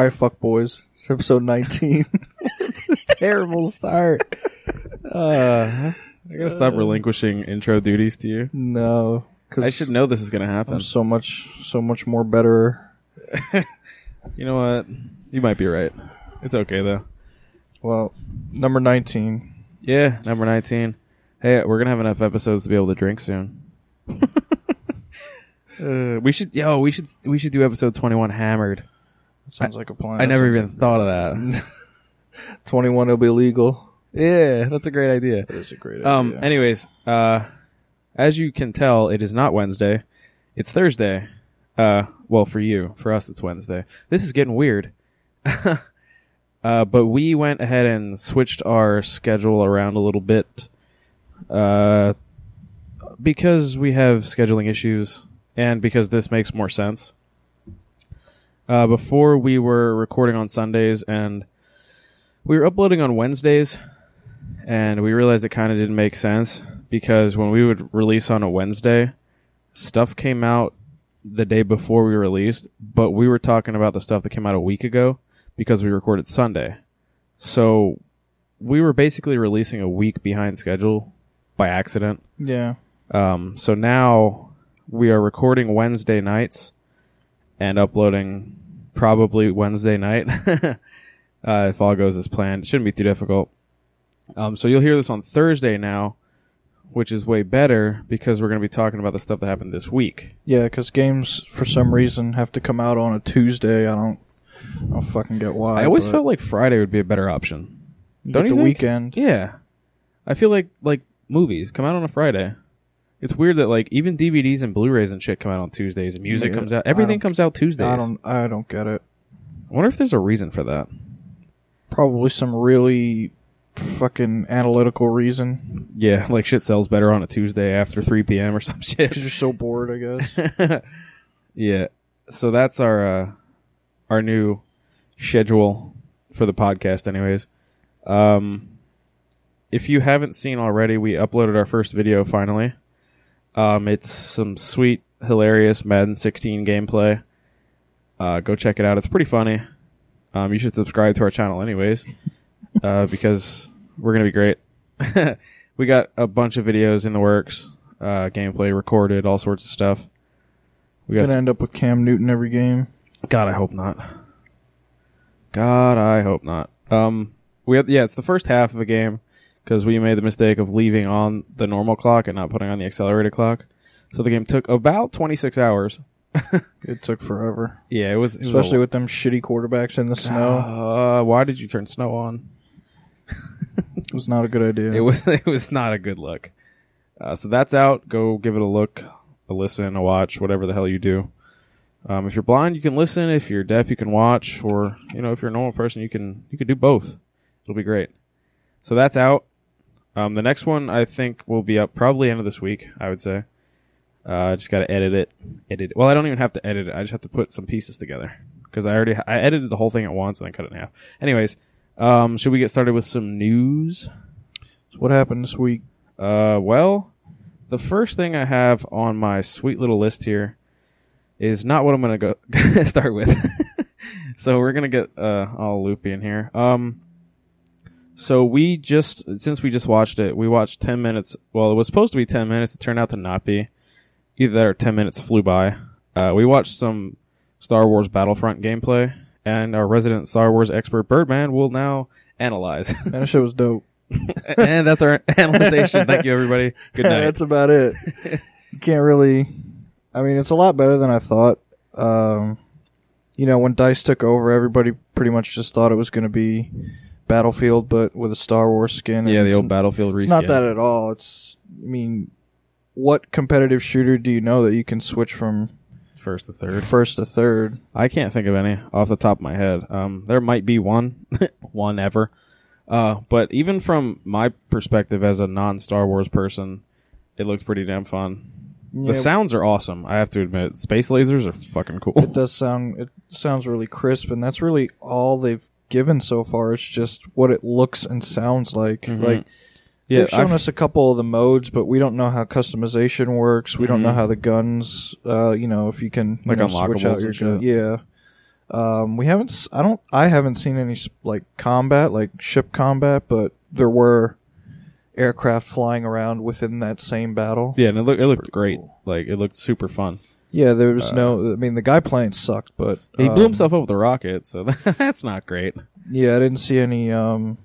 All right, fuck boys. It's episode 19. Terrible start. Uh, I gotta stop relinquishing intro duties to you. no, because I should know this is gonna happen. I'm so much, so much more better. You know what? You might be right. It's okay though. Well, number 19. Yeah, number nineteen. Hey, we're gonna have enough episodes to be able to drink soon. uh, we should, yo, we should, we should do episode twenty-one hammered. That sounds like a plan. I never even thought of that. like- 21 will be legal. yeah, that's a great idea. That is a great Um. idea. Anyways, uh, as you can tell, it is not Wednesday. It's Thursday. Uh, well, for you, for us, it's Wednesday. This is getting weird. uh, but we went ahead and switched our schedule around a little bit. Uh, because we have scheduling issues, and because this makes more sense. Uh, before we were recording on Sundays, and we were uploading on Wednesdays and we realized it kind of didn't make sense because when we would release on a Wednesday, stuff came out the day before we released, but we were talking about the stuff that came out a week ago because we recorded Sunday. So we were basically releasing a week behind schedule by accident. yeah. Um, so now we are recording Wednesday nights and uploading probably Wednesday night. uh, if all goes as planned, it shouldn't be too difficult. Um, so you'll hear this on Thursday now, which is way better because we're going to be talking about the stuff that happened this week. Yeah, because games, for some reason, have to come out on a Tuesday. I don't, I don't fucking get why. I always felt like Friday would be a better option. you don't get you the think? weekend. Yeah. I feel like, like movies come out on a Friday. It's weird that like even DVDs and Blu-rays and shit come out on Tuesdays and music Yeah, comes out. I Everything don't- comes out Tuesdays. I don't, I don't get it. I wonder if there's a reason for that. Probably some really fucking analytical reason. Yeah, like shit sells better on a Tuesday after 3 p.m. or some shit. Because you're so bored, I guess. yeah. So that's our uh our new schedule for the podcast anyways. Um if you haven't seen already, we uploaded our first video finally. Um it's some sweet hilarious Madden 16 gameplay. Uh go check it out. It's pretty funny. Um you should subscribe to our channel anyways. uh because we're to be great. we got a bunch of videos in the works, uh gameplay recorded, all sorts of stuff. We got Gonna end up with Cam Newton every game. God, I hope not. God, I hope not. Um, we have, yeah, it's the first half of a game because we made the mistake of leaving on the normal clock and not putting on the accelerated clock. So the game took about 26 hours. It took forever, Yeah, it was, it was especially a, with them shitty quarterbacks in the snow. Uh, why did you turn snow on? It was not a good idea. It was, it was not a good look. Uh, so that's out. Go give it a look, a listen, a watch, whatever the hell you do. Um, if you're blind, you can listen. If you're deaf, you can watch. Or you know, if you're a normal person, you can you can do both. It'll be great. So that's out. Um, the next one I think will be up probably end of this week. I would say. Uh, I just got to edit it. Edit. Well, I don't even have to edit it. I just have to put some pieces together because I already I edited the whole thing at once and then cut it in half. Anyways, um, should we get started with some news? what happened this week? Uh, well, the first thing I have on my sweet little list here is not what I'm gonna go start with. so we're gonna get uh all loopy in here. Um, so we just since we just watched it, we watched ten minutes. Well, it was supposed to be ten minutes. It turned out to not be. Either that or ten minutes flew by. Uh, we watched some Star Wars Battlefront gameplay, and our resident Star Wars expert Birdman will now analyze. That shit was dope. and that's our analyzation. Thank you, everybody. Good night. That's about it. you can't really. I mean, it's a lot better than I thought. Um, you know, when Dice took over, everybody pretty much just thought it was going to be Battlefield, but with a Star Wars skin. yeah, and the old Battlefield reskin. It's not that at all. It's. I mean, what competitive shooter do you know that you can switch from first to third. first to third? I can't think of any off the top of my head. Um, there might be one, one ever. Uh, but even from my perspective as a non-Star Wars person, it looks pretty damn fun. Yeah, The sounds are awesome. I have to admit, space lasers are fucking cool. it does sound. It sounds really crisp, and that's really all they've given so far. It's just what it looks and sounds like. Mhm. Like Yeah, They've shown I've- us a couple of the modes, but we don't know how customization works. We don't know Mhm. how the guns, uh, you know, if you can you Like know, switch out your gun. Yeah. Um, we haven't. I don't. I haven't seen any like combat, like ship combat, but there were aircraft flying around within that same battle. Yeah, and it looked it looked great. cool. Like it looked super fun. Yeah, there was no. I mean, the guy playing sucked, but He blew um, himself up with a rocket, so that's not great. Yeah, I didn't see any um,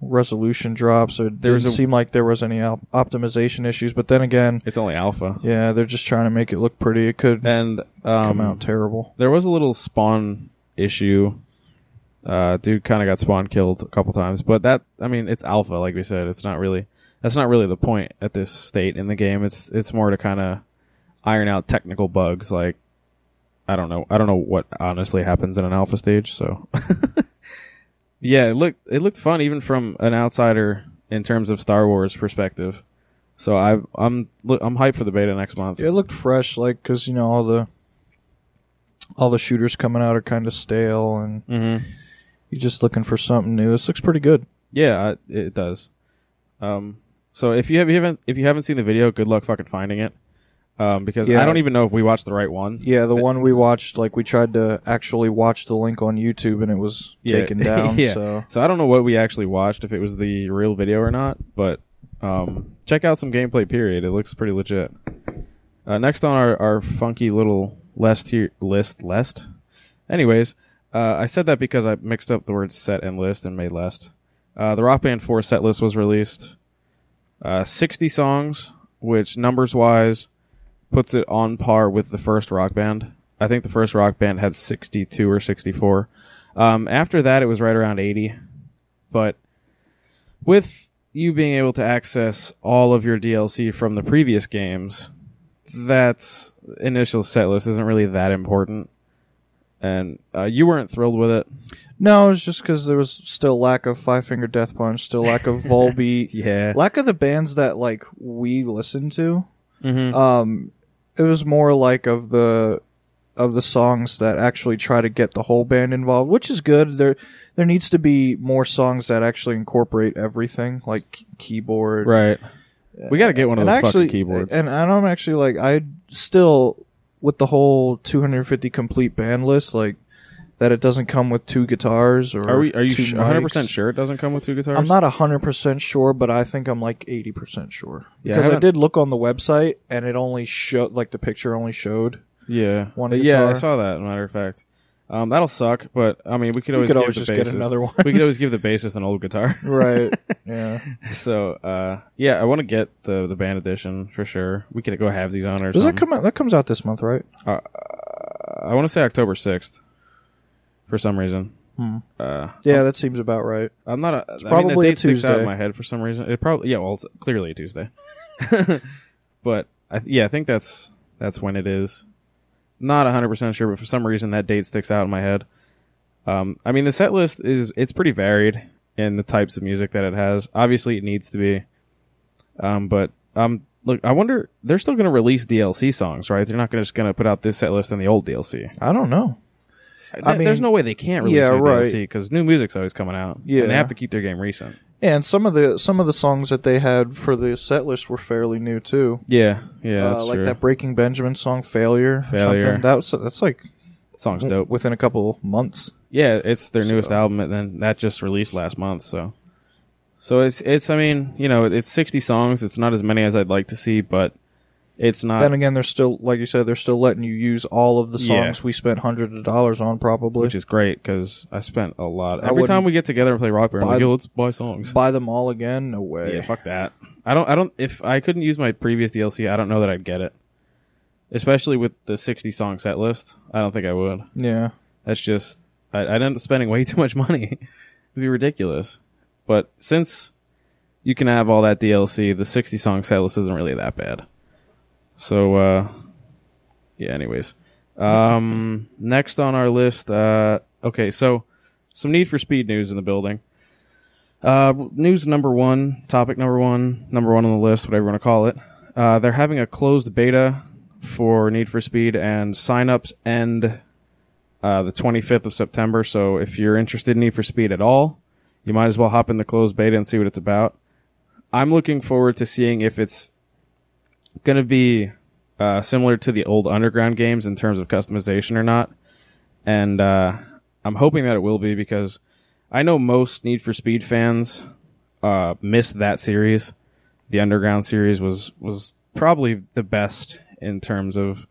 resolution drops, or There didn't a- seem like there was any op- optimization issues. But then again, It's only alpha, yeah, they're just trying to make it look pretty. It could and come um, out terrible. there was a little spawn issue. Uh, dude kind of got spawn killed a couple times, but that I mean, it's alpha, like we said. It's not really that's not really the point at this state in the game. It's it's more to kind of iron out technical bugs. Like I don't know, I don't know what honestly happens in an alpha stage. So yeah, it looked it looked fun even from an outsider in terms of Star Wars perspective. So I I'm I'm hyped for the beta next month. It looked fresh, like because you know all the all the shooters coming out are kind of stale, and Mm-hmm. you're just looking for something new. This looks pretty good. Yeah, it does. Um, so if you, have, you haven't if you haven't seen the video, good luck fucking finding it. Um, because Yeah. I don't even know if we watched the right one. Yeah, the one we watched, like we tried to actually watch the link on YouTube, and it was Yeah. taken down. Yeah. So So I don't know what we actually watched, if it was the real video or not. But um, check out some gameplay. Period. It looks pretty legit. Uh, next on our, our funky little list here, list list. Anyways, uh, I said that because I mixed up the words set and list and made list. Uh, the Rock Band 4 set list was released. Uh, 60 songs, which numbers wise puts it on par with the first Rock Band. I think the first Rock Band had 62 or 64. Um, after that, it was right around 80. But with you being able to access all of your DLC from the previous games, that initial set list isn't really that important. And uh, you weren't thrilled with it. no, it was just because there was still lack of Five Finger Death Punch, still lack of Volbeat, Yeah. lack of the bands that like we listened to. Mm-hmm. Um, it was more like of the of the songs that actually try to get the whole band involved, which is good. There there needs to be more songs that actually incorporate everything, like keyboard. right. We got to get one of those actually, fucking keyboards. And I don't actually like. I still with the whole 250 complete band list, like that. It doesn't come with two guitars or are we? Are you two sh- 100 percent mics. sure it doesn't come with two guitars? I'm not hundred percent sure, but I think I'm like eighty percent sure. Yeah, I because I, haven't- did look on the website and it only showed like the picture only showed. Yeah. one Uh, yeah, I guitar. saw that. Matter of fact, um, that'll suck. But I mean, we could always could give always the just get bassist- another one. we could always give the bassist an old guitar. right. Yeah. so uh, yeah, I want to get the the band edition for sure. We could go halvesies on it or Does that something. come out? That comes out this month, right? I want to say October sixth. For some reason, Hmm. uh, Yeah, that seems about right. I'm not. A, I mean, probably the a date sticks out Tuesday. in my head for some reason. It probably yeah. Well, it's clearly a Tuesday, but I, yeah, I think that's that's when it is. Not 100 percent sure, but for some reason that date sticks out in my head. Um, I mean, the set list is it's pretty varied in the types of music that it has. Obviously, it needs to be. Um, but um, look, I wonder they're still going to release DLC songs, right? They're not gonna, just going to put out this set list and the old DLC. I don't know. I Th- There's no way they can't release Yeah, new right. DLC because new music's always coming out. Yeah. and they have to keep their game recent. And some of the some of the songs that they had for the set list were fairly new too. Yeah, yeah, uh, like true. that Breaking Benjamin song "Failure." Failure. That was that's like Song's dope. within a couple months. Yeah, it's their newest So- album, and then that just released last month. So, so it's it's. I mean, you know, it's sixty songs. It's not as many as I'd like to see, but it's not. then again, they're still like you said, they're still letting you use all of the Yeah. songs we spent hundreds of dollars on, probably. which is great because I spent a lot. Every time wouldn't we get together and play Rock Band, I'm buy like, yo, let's buy songs. buy them all again. No way. Yeah, fuck that. I don't. I don't. If I couldn't use my previous DLC, I don't know that I'd get it. Especially with the sixty song set list, I don't think I would. yeah. That's just I, I'd end up spending way too much money. It'd be ridiculous. But since you can have all that DLC, the sixty song set list isn't really that bad. So uh yeah, anyways. Um next on our list, uh okay, so some need for speed news in the building. Uh news number one, topic number one, number one on the list, whatever you want to call it. Uh they're having a closed beta for Need for Speed and signups end uh, the 25th of September. So if you're interested in Need for Speed at all, you might as well hop in the closed beta and see what it's about. I'm looking forward to seeing if it's going to be uh, similar to the old Underground games in terms of customization or not. And uh, I'm hoping that it will be because I know most Need for Speed fans uh, missed that series. The Underground series was was probably the best in terms of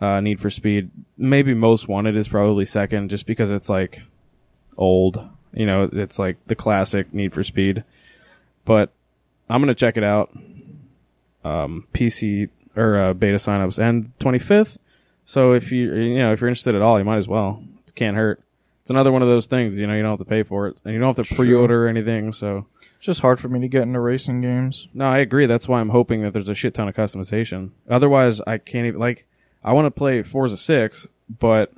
uh, Need for Speed. Maybe Most Wanted is probably second, just because it's like old. You know, it's like the classic Need for Speed. But I'm gonna check it out. Um, PC or uh, beta signups and 25th. So if you you know if you're interested at all, you might as well. It can't hurt. It's another one of those things. You know, you don't have to pay for it, and you don't have to Sure. pre-order or anything. So It's just hard for me to get into racing games. no, I agree. That's why I'm hoping that there's a shit ton of customization. Otherwise, I can't even like. I want to play Forza Six, but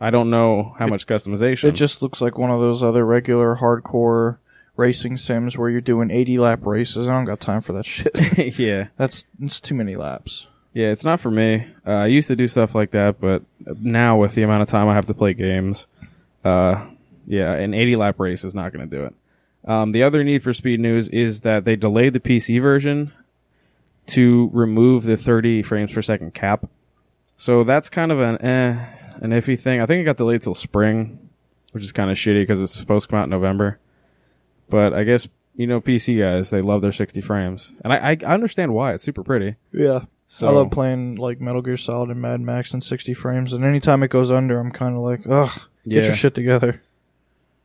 I don't know how much customization. It just looks like one of those other regular hardcore racing sims where you're doing 80 lap races. I don't got time for that shit. yeah, That's it's too many laps. yeah. It's not for me. Uh, I used to do stuff like that, but now with the amount of time I have to play games, uh, yeah, an 80 lap race is not going to do it. Um, the other Need for Speed news is that they delayed the PC version to remove the 30 frames per second cap. So that's kind of an eh, an iffy thing. I think it got delayed till spring, which is kind of shitty because it's supposed to come out in November. But I guess you know PC guys they love their 60 frames, and I I understand why. It's super pretty. Yeah. So I love playing like Metal Gear Solid and Mad Max in 60 frames, and anytime it goes under, I'm kind of like, ugh, get Yeah. your shit together.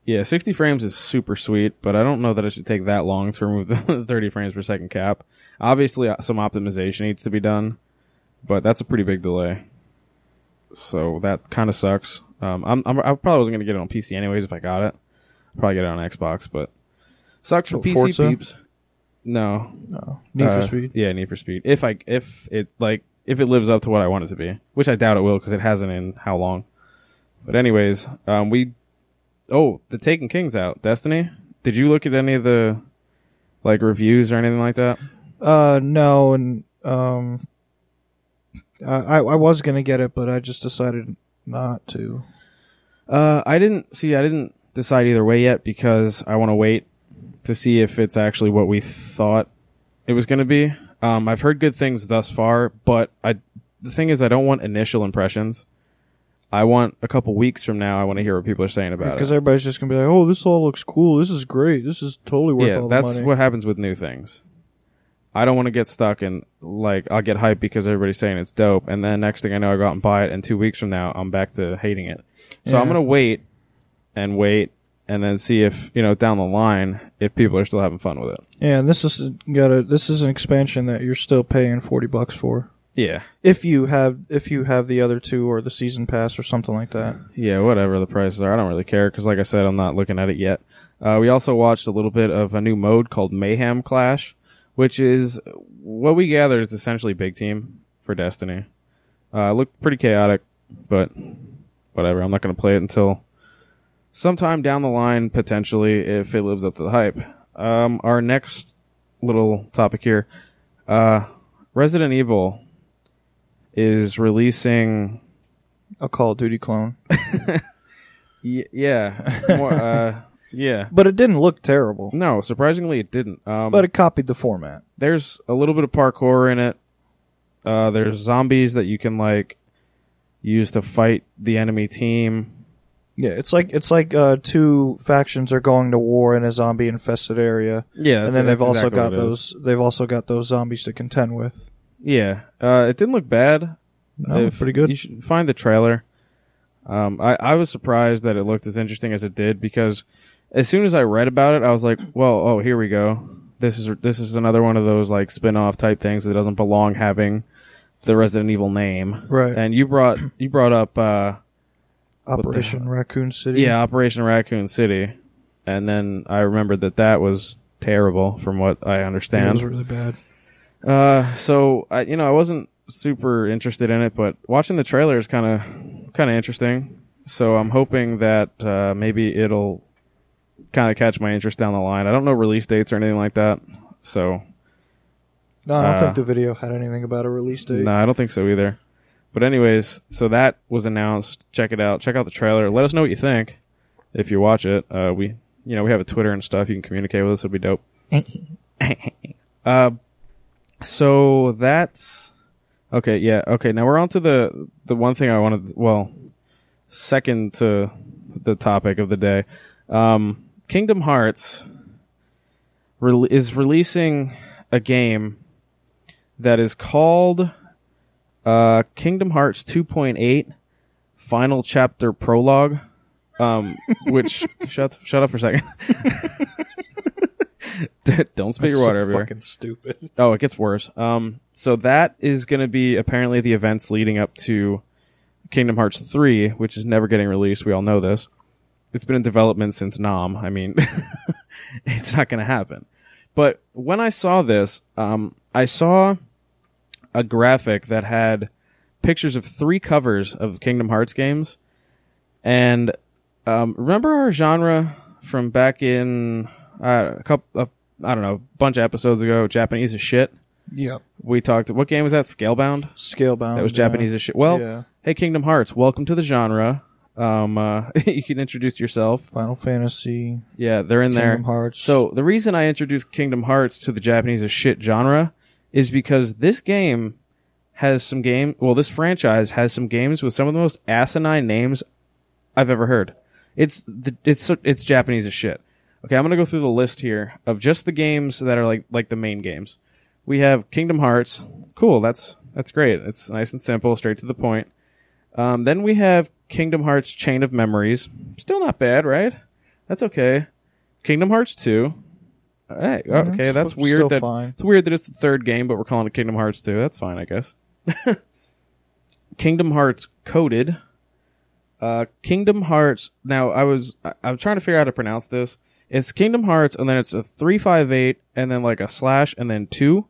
Yeah, 60 frames is super sweet, but I don't know that it should take that long to remove the 30 frames per second cap. Obviously, uh, some optimization needs to be done, but that's a pretty big delay. So that kind of sucks. Um, I'm, I'm, I probably wasn't going to get it on PC anyways if I got it. Probably get it on Xbox, but sucks for Oh, PC Forza? peeps. No. No. Need Uh, for Speed. Yeah, Need for Speed. If I, if it, like, if it lives up to what I want it to be, which I doubt it will because it hasn't in how long. But anyways, um, we Oh, the Taken King's out. Destiny. Did you look at any of the like reviews or anything like that? Uh, no, and um, I I I was gonna get it, but I just decided not to. Uh, I didn't see. I didn't decide either way yet because I want to wait to see if it's actually what we thought it was going to be. Um, I've heard good things thus far, but I the thing is, I don't want initial impressions. I want a couple weeks from now. I want to hear what people are saying about it. Because everybody's just gonna be like, "Oh, this all looks cool. This is great. This is totally worth Yeah, all the that's money." what happens with new things. I don't want to get stuck in like I'll get hyped because everybody's saying it's dope, and then next thing I know, I go out and buy it, and two weeks from now, I'm back to hating it. So I'm gonna wait and wait, and then see if you know down the line if people are still having fun with it. yeah, and this is got a this is an expansion that you're still paying forty bucks for Yeah, if you have if you have the other two or the season pass or something like that. yeah, whatever the prices are, I don't really care because, like I said, I'm not looking at it yet. Uh, we also watched a little bit of a new mode called Mayhem Clash, which is what we gathered is essentially Big Team for Destiny. Uh, it looked pretty chaotic, but whatever. I'm not going to play it until sometime down the line, potentially, if it lives up to the hype. Um, our next little topic here, uh, Resident Evil is releasing A Call of Duty clone, Y- yeah. More, uh, yeah. but it didn't look terrible. No, surprisingly, it didn't. Um, But it copied the format. there's a little bit of parkour in it. Uh, there's zombies that you can like use to fight the enemy team. Yeah, it's like it's like uh, two factions are going to war in a zombie infested area, Yeah, and then they've also got those. They've also got those zombies to contend with. Yeah, uh, it didn't look bad. No, If- pretty good. You should find the trailer. Um, I, I was surprised that it looked as interesting as it did because as soon as I read about it, I was like, well, oh, here we go. This is this is another one of those like spin-off type things that doesn't belong having the Resident Evil name. Right. And you brought you brought up uh, Operation Raccoon City. yeah Operation Raccoon City, and then I remembered that that was terrible from what I understand. it was really bad. Uh, so I, you know, I wasn't super interested in it, but watching the trailer is kind of, kind of interesting. So I'm hoping that uh, maybe it'll kind of catch my interest down the line. I don't know release dates or anything like that, so No, I don't Uh, think the video had anything about a release date. no, I don't think so either. But anyways, so that was announced. Check it out. Check out the trailer. Let us know what you think if you watch it. Uh, we, you know, we have a Twitter and stuff. You can communicate with us. It'll be dope. uh, so that's okay. Yeah. Okay. Now we're on to the the one thing I wanted. Well, second to the topic of the day. Um, Kingdom Hearts re- is releasing a game that is called uh, Kingdom Hearts 2.8 Final Chapter Prologue. Um, which shut shut up for a second. Don't spit your water so everywhere. Fucking stupid. Oh, it gets worse. Um, so that is going to be apparently the events leading up to Kingdom Hearts 3, which is never getting released. We all know this. It's been in development since Nam. I mean, it's not going to happen. But when I saw this, um, I saw a graphic that had pictures of three covers of Kingdom Hearts games. And um, remember our genre from back in uh, a couple, uh, I don't know, a bunch of episodes ago, Japanese as shit. Yep. We talked. What game was that? Scalebound. Scalebound. That was yeah. Japanese as shit. Well, yeah. hey, Kingdom Hearts, welcome to the genre. Um, uh, you can introduce yourself. Final Fantasy. Yeah, they're in there. Kingdom Hearts. So the reason I introduced Kingdom Hearts to the Japanese as shit genre is because this game has some game. Well, this franchise has some games with some of the most asinine names I've ever heard. It's the, it's it's Japanese as shit. Okay, I'm gonna go through the list here of just the games that are like like the main games. We have Kingdom Hearts. Cool, that's that's great. It's nice and simple, straight to the point. Um, then we have Kingdom Hearts Chain of Memories. Still not bad, right? That's okay. Kingdom Hearts 2. Hey, okay, it's that's still weird that fine. it's weird that it's the third game, but we're calling it Kingdom Hearts 2. That's fine, I guess. Kingdom Hearts Coded. Uh, Kingdom Hearts. Now, I was I, I'm trying to figure out how to pronounce this. It's Kingdom Hearts, and then it's a three five eight, and then like a slash, and then two,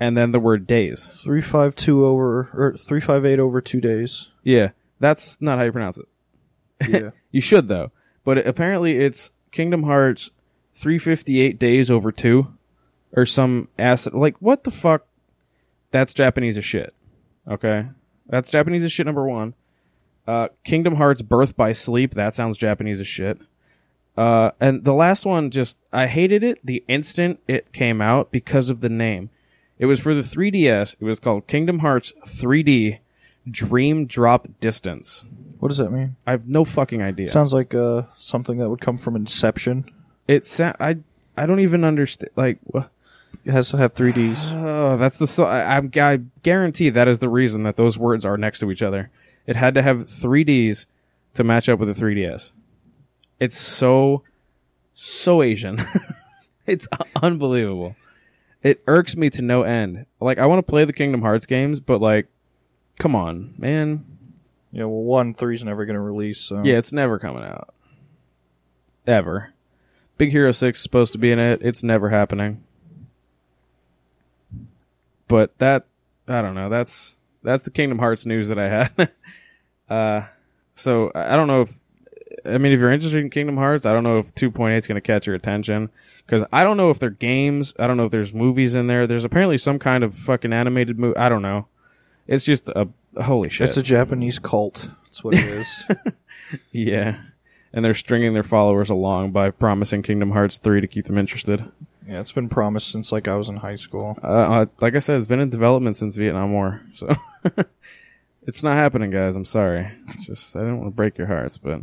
and then the word days. Three five two over or three five eight over two days. Yeah, that's not how you pronounce it. Yeah. You should though. But apparently it's Kingdom Hearts 358 days over 2 or some acid like what the fuck? That's Japanese as shit. Okay? That's Japanese as shit number 1. Uh Kingdom Hearts Birth by Sleep, that sounds Japanese as shit. Uh and the last one just I hated it the instant it came out because of the name. It was for the 3DS. It was called Kingdom Hearts 3D Dream Drop Distance. what does that mean? I have no fucking idea. Sounds like uh something that would come from Inception. It sa- I I don't even understand. Like, wha- It has to have three Ds. oh, that's the. So- I, I'm- I guarantee that is the reason that those words are next to each other. It had to have three Ds to match up with the 3ds. It's so so Asian. it's unbelievable. It irks me to no end. Like, I want to play the Kingdom Hearts games, but like, come on, man. Yeah, well, one three's never going to release. So Yeah, it's never coming out. Ever. Big Hero 6 is supposed to be in it. It's never happening. But that I don't know. That's that's the Kingdom Hearts news that I had. uh so I don't know if I mean if you're interested in Kingdom Hearts, I don't know if 2.8 is going to catch your attention cuz I don't know if they're games, I don't know if there's movies in there. There's apparently some kind of fucking animated movie. I don't know. It's just a holy shit. it's a Japanese cult. That's what it is. Yeah. And they're stringing their followers along by promising Kingdom Hearts 3 to keep them interested. yeah, it's been promised since like I was in high school. Uh, uh, like I said, it's been in development since Vietnam War. So it's not happening, guys. I'm sorry. It's just, I didn't want to break your hearts, but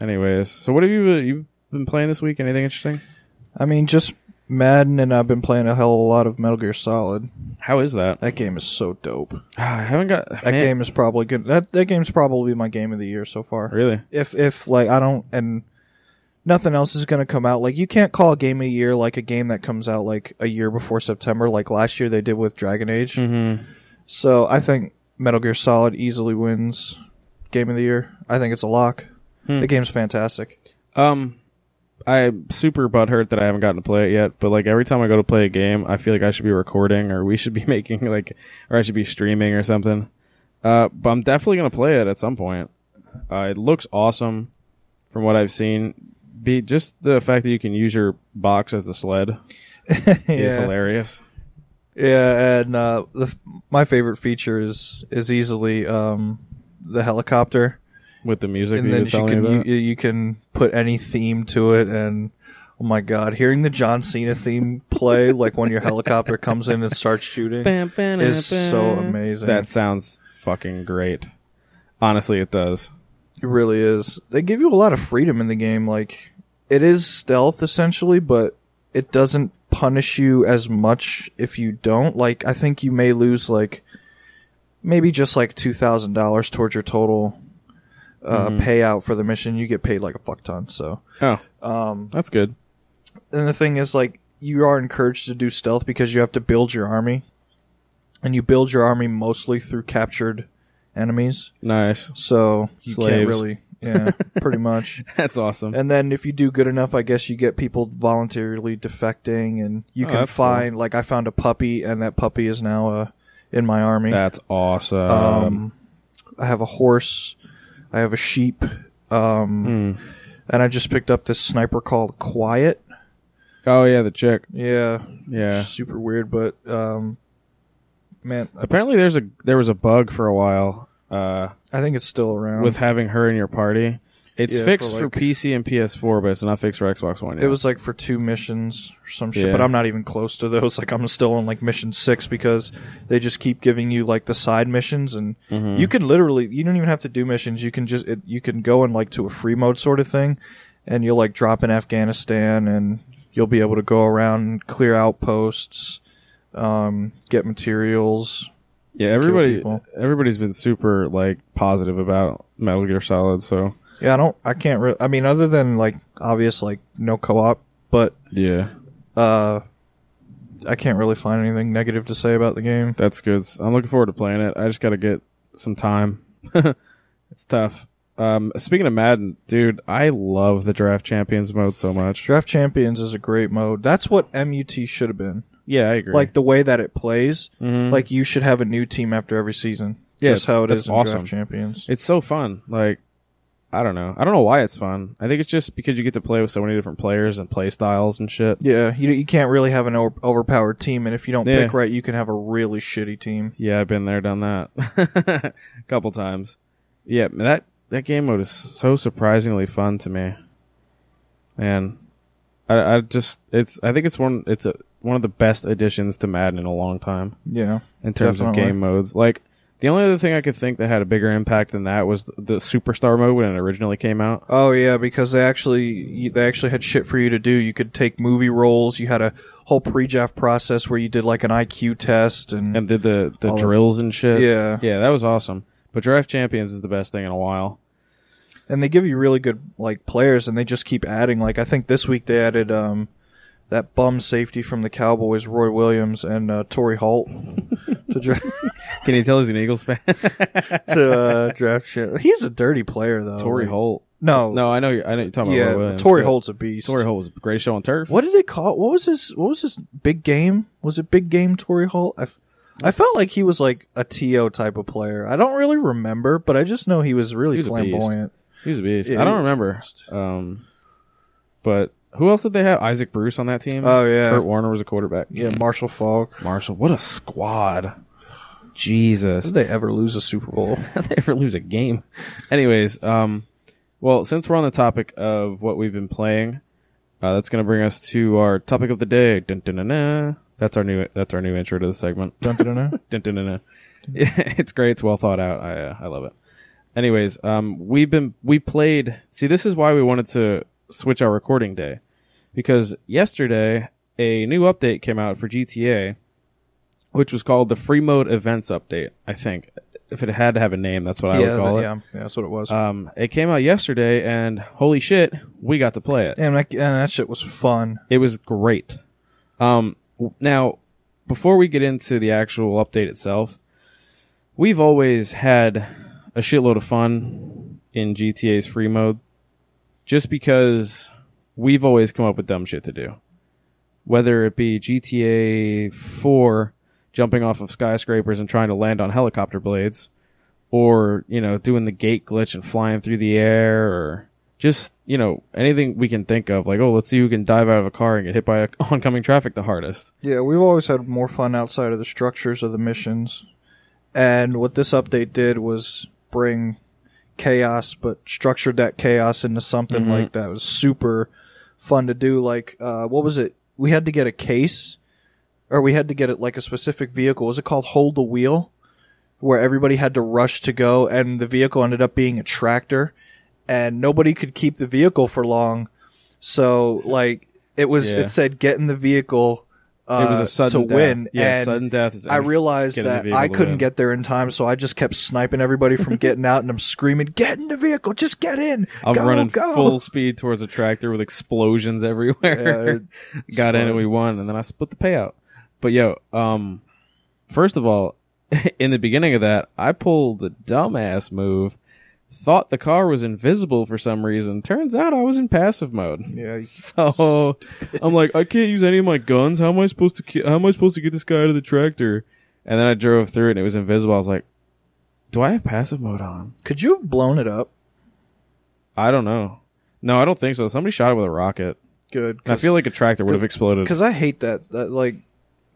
anyways. So what have you, you been playing this week? Anything interesting? I mean, just Madden, and I've been playing a hell of a lot of Metal Gear Solid. How is that? That game is so dope. Ah, I haven't got, That man, game is probably good. That that game's probably my game of the year so far. really? If if like I don't and nothing else is gonna come out. Like you can't call a game of the year like a game that comes out like a year before September, like last year they did with Dragon Age. Mm-hmm. So I think Metal Gear Solid easily wins game of the year. I think it's a lock. Hmm. The game's fantastic. Um, I'm super butthurt that I haven't gotten to play it yet, but like every time I go to play a game, I feel like I should be recording or we should be making like, or I should be streaming or something. Uh, but I'm definitely gonna play it at some point. Uh, it looks awesome from what I've seen. Be just the fact that you can use your box as a sled is hilarious. Yeah, and uh, the, my favorite feature is is easily um, the helicopter, With the music and then you you were telling me can you, you can put any theme to it, and oh my god, hearing the John Cena theme play like when your helicopter comes in and starts shooting Bam, bam, is bam. so amazing. That sounds fucking great. Honestly, it does. It really is. They give you a lot of freedom in the game. Like it is stealth essentially, but it doesn't punish you as much if you don't. Like I think you may lose like maybe just like two thousand dollars towards your total uh, Mhm. payout for the mission. You get paid like a fuck ton. So Oh, um, that's good. and the thing is like you are encouraged to do stealth because you have to build your army, and you build your army mostly through captured enemies. Nice. So you can't Slaves. really, yeah, pretty much. That's awesome. And then if you do good enough, I guess you get people voluntarily defecting, and you Oh, can that's cool. find like I found a puppy, and that puppy is now uh, in my army. That's awesome. um, I have a horse, I have a sheep, um, Hmm. and I just picked up this sniper called Quiet. Oh yeah, the chick. Yeah, Yeah. super weird, but um, man, Apparently, there's a there was a bug for a while uh, I think it's still around. with having her in your party. It's Yeah, fixed for, for, PC and PS4, but it's not fixed for Xbox One. Yet. It was like for two missions or some shit, Yeah. but I'm not even close to those. Like I'm still on like mission six because they just keep giving you like the side missions, and Mhm. you can literally you don't even have to do missions. You can just it, you can go in like to a free mode sort of thing, and you'll like drop in Afghanistan, and you'll be able to go around and clear outposts, um, get materials. yeah. Everybody everybody's been super like positive about Metal Gear Solid. So Yeah, I don't. I can't. Re- I mean, other than like obvious like no co-op, but yeah, uh, I can't really find anything negative to say about the game. that's good. I'm looking forward to playing it. I just got to get some time. it's tough. Um, speaking of Madden, dude, I love the Draft Champions mode so much. Draft Champions is a great mode. That's what MUT should have been. Yeah, I agree. Like the way that it plays, Mhm. like you should have a new team after every season. Yeah, Just how it that's is in awesome. Draft Champions. It's so fun. Like, I don't know. I don't know why it's fun. I think it's just because you get to play with so many different players and play styles and shit. Yeah, you you can't really have an over- overpowered team, and if you don't Yeah. pick right, you can have a really shitty team. Yeah, I've been there, done that a couple times. Yeah, man, that that game mode is so surprisingly fun to me. Man, I, I just it's I think it's one it's a, one of the best additions to Madden in a long time Yeah, in terms of Definitely. game modes. Like the only other thing I could think that had a bigger impact than that was the, the Superstar mode when it originally came out. Oh yeah, because they actually they actually had shit for you to do. You could take movie roles. You had a whole pre-draft process where you did like an IQ test and, and did the the drills and shit. yeah, yeah, that was awesome. But Draft Champions is the best thing in a while. and they give you really good like players, and they just keep adding. Like I think this week they added um that bum safety from the Cowboys, Roy Williams, and uh, Torry Holt to, Can you tell he's an Eagles fan? to uh, draft shit. He's a dirty player though. Torry Like, Holt. No, No, I know. You're, I know you're talking yeah, about Roy Williams. Torry but Holt's a beast. Torry Holt was the greatest show on turf. What did they call? What was his? What was his big game? Was it big game Torry Holt? I, f- I felt like he was like a To type of player. I don't really remember, but I just know he was really He was a beast. flamboyant. He was a beast. Yeah, I don't he- remember. Um, but who else did they have? Isaac Bruce on that team. Oh yeah, Kurt Warner was a quarterback. yeah. Marshall Faulk. Marshall, what a squad! Jesus, Did they ever lose a Super Bowl? How'd they ever lose a game? Anyways, um, well, since we're on the topic of what we've been playing, uh, that's going to bring us to our topic of the day. Dun, dun, dun, dun. That's our new. That's our new intro to the segment. Dun, dun, dun. Dun, dun, dun, dun. it's great. It's well thought out. I uh, I love it. Anyways, um, we've been we played. See, this is why we wanted to switch our recording day because yesterday a new update came out for GTA, which was called the Free Mode Events Update. I think if it had to have a name, that's what I yeah, would call that- it. yeah, yeah, that's what it was. Um, it came out yesterday, and holy shit, we got to play it. and, that, and that shit was fun. It was great. Um, now, before we get into the actual update itself, we've always had a shitload of fun in GTA's free mode, just because we've always come up with dumb shit to do. Whether it be GTA 4 jumping off of skyscrapers and trying to land on helicopter blades, or, you know, doing the gate glitch and flying through the air, or just, you know, anything we can think of, like, oh, let's see who can dive out of a car and get hit by oncoming traffic the hardest. Yeah, we've always had more fun outside of the structures of the missions. And what this update did was bring chaos, but structured that chaos into something Mhm. like that was super fun to do. Like, uh, what was it? We had to get a case, or we had to get it like a specific vehicle. Was it called Hold the Wheel? Where everybody had to rush to go, and the vehicle ended up being a tractor, and nobody could keep the vehicle for long. So like it was, Yeah. it said get in the vehicle. Uh, it was a sudden to death. win, Yeah, and sudden death. Is I realized get in the that I couldn't get there in time, so I just kept sniping everybody from getting out, and I'm screaming, "Get in the vehicle! Just get in! I'm go, running go!" full speed towards a tractor with explosions everywhere. Yeah, Got in and we won, and then I split the payout. But yo, um, first of all, in the beginning of that, I pulled the dumbass move. Thought the car was invisible for some reason. Turns out I was in passive mode. yeah, So I'm like, I can't use any of my guns. How am I supposed to? ki- How am I supposed to get this guy out of the tractor? And then I drove through it and it was invisible. I was like, Do I have passive mode on? could you have blown it up? I don't know. No, I don't think so. Somebody shot it with a rocket. Good. I feel like a tractor would have exploded. because I hate that. That like,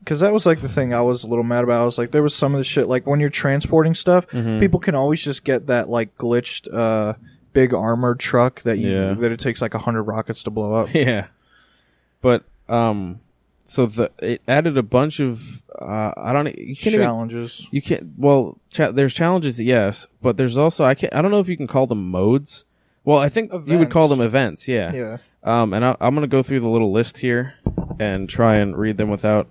because that was like the thing I was a little mad about. I was like, there was some of the shit like when you're transporting stuff, Mm-hmm. people can always just get that like glitched uh big armored truck that you Yeah. that it takes like a hundred rockets to blow up. yeah, but um, so the it added a bunch of uh, I don't you can't even Challenges. you can't well cha- there's challenges yes, but there's also I can't I don't know if you can call them modes. Well, I think you would call them events. Yeah. Yeah. Um, and I, I'm going to go through the little list here and try and read them without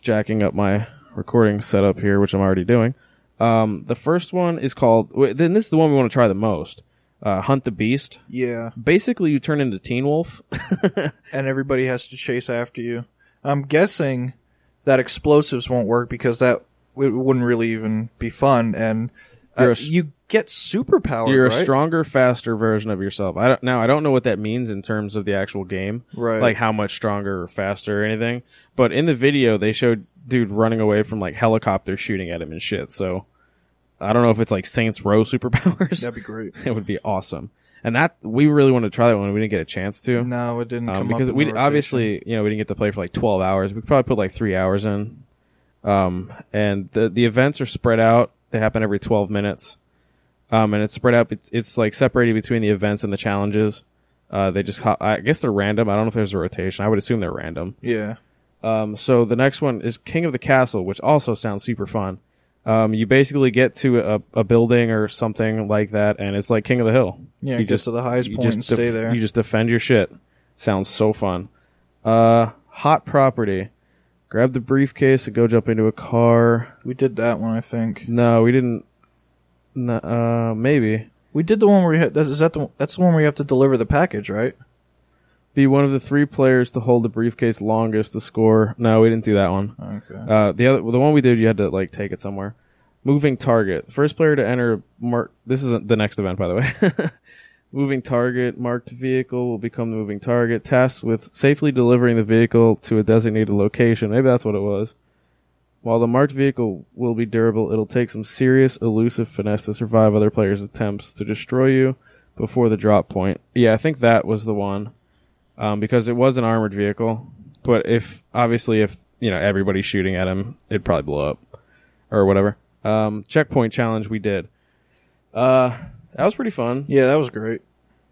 jacking up my recording setup here, which I'm already doing. Um, the first one is called. wait, Then this is the one we want to try the most. Uh, Hunt the Beast. Yeah. Basically, you turn into Teen Wolf. And everybody has to chase after you. I'm guessing that explosives won't work because that it wouldn't really even be fun. And uh, You're a s- you get superpower. You're right? a stronger, faster version of yourself. I don't, now I don't know what that means in terms of the actual game, Right. Like how much stronger or faster or anything. But in the video, they showed dude running away from like helicopter shooting at him and shit. So I don't know if it's like Saints Row superpowers. That'd be great. it would be awesome. And that we really wanted to try that one. We didn't get a chance to. No, it didn't Um, because we obviously, you know, we didn't get to play for like 12 hours. We probably put like three hours in. Um, and the, the events are spread out. They happen every 12 minutes. Um, and it's spread out. It's, it's like separated between the events and the challenges. Uh, they just, ho- I guess they're random. I don't know if there's a rotation. I would assume they're random. Yeah. Um, so the next one is King of the Castle, which also sounds super fun. Um, you basically get to a, a building or something like that, and it's like King of the Hill. Yeah, you get to the highest point and def- stay there. You just defend your shit. Sounds so fun. Uh, hot property. Grab the briefcase and go jump into a car. We did that one, I think. No, we didn't. No, uh, maybe We did the one where you had, is that the that's the one where you have to deliver the package, right? be one of the three players to hold the briefcase longest to score. No, we didn't do that one. Okay. Uh, the other, the one we did, you had to like take it somewhere. Moving target. First player to enter mark. This isn't the next event, by the way. moving target. Marked vehicle will become the moving target. Tasked with safely delivering the vehicle to a designated location. Maybe that's what it was. While the marked vehicle will be durable, it'll take some serious elusive finesse to survive other players' attempts to destroy you before the drop point. Yeah, I think that was the one. Um, because it was an armored vehicle. But if, obviously, if, you know, everybody's shooting at him, it'd probably blow up. Or whatever. Um, checkpoint challenge we did. Uh, that was pretty fun. yeah, that was great.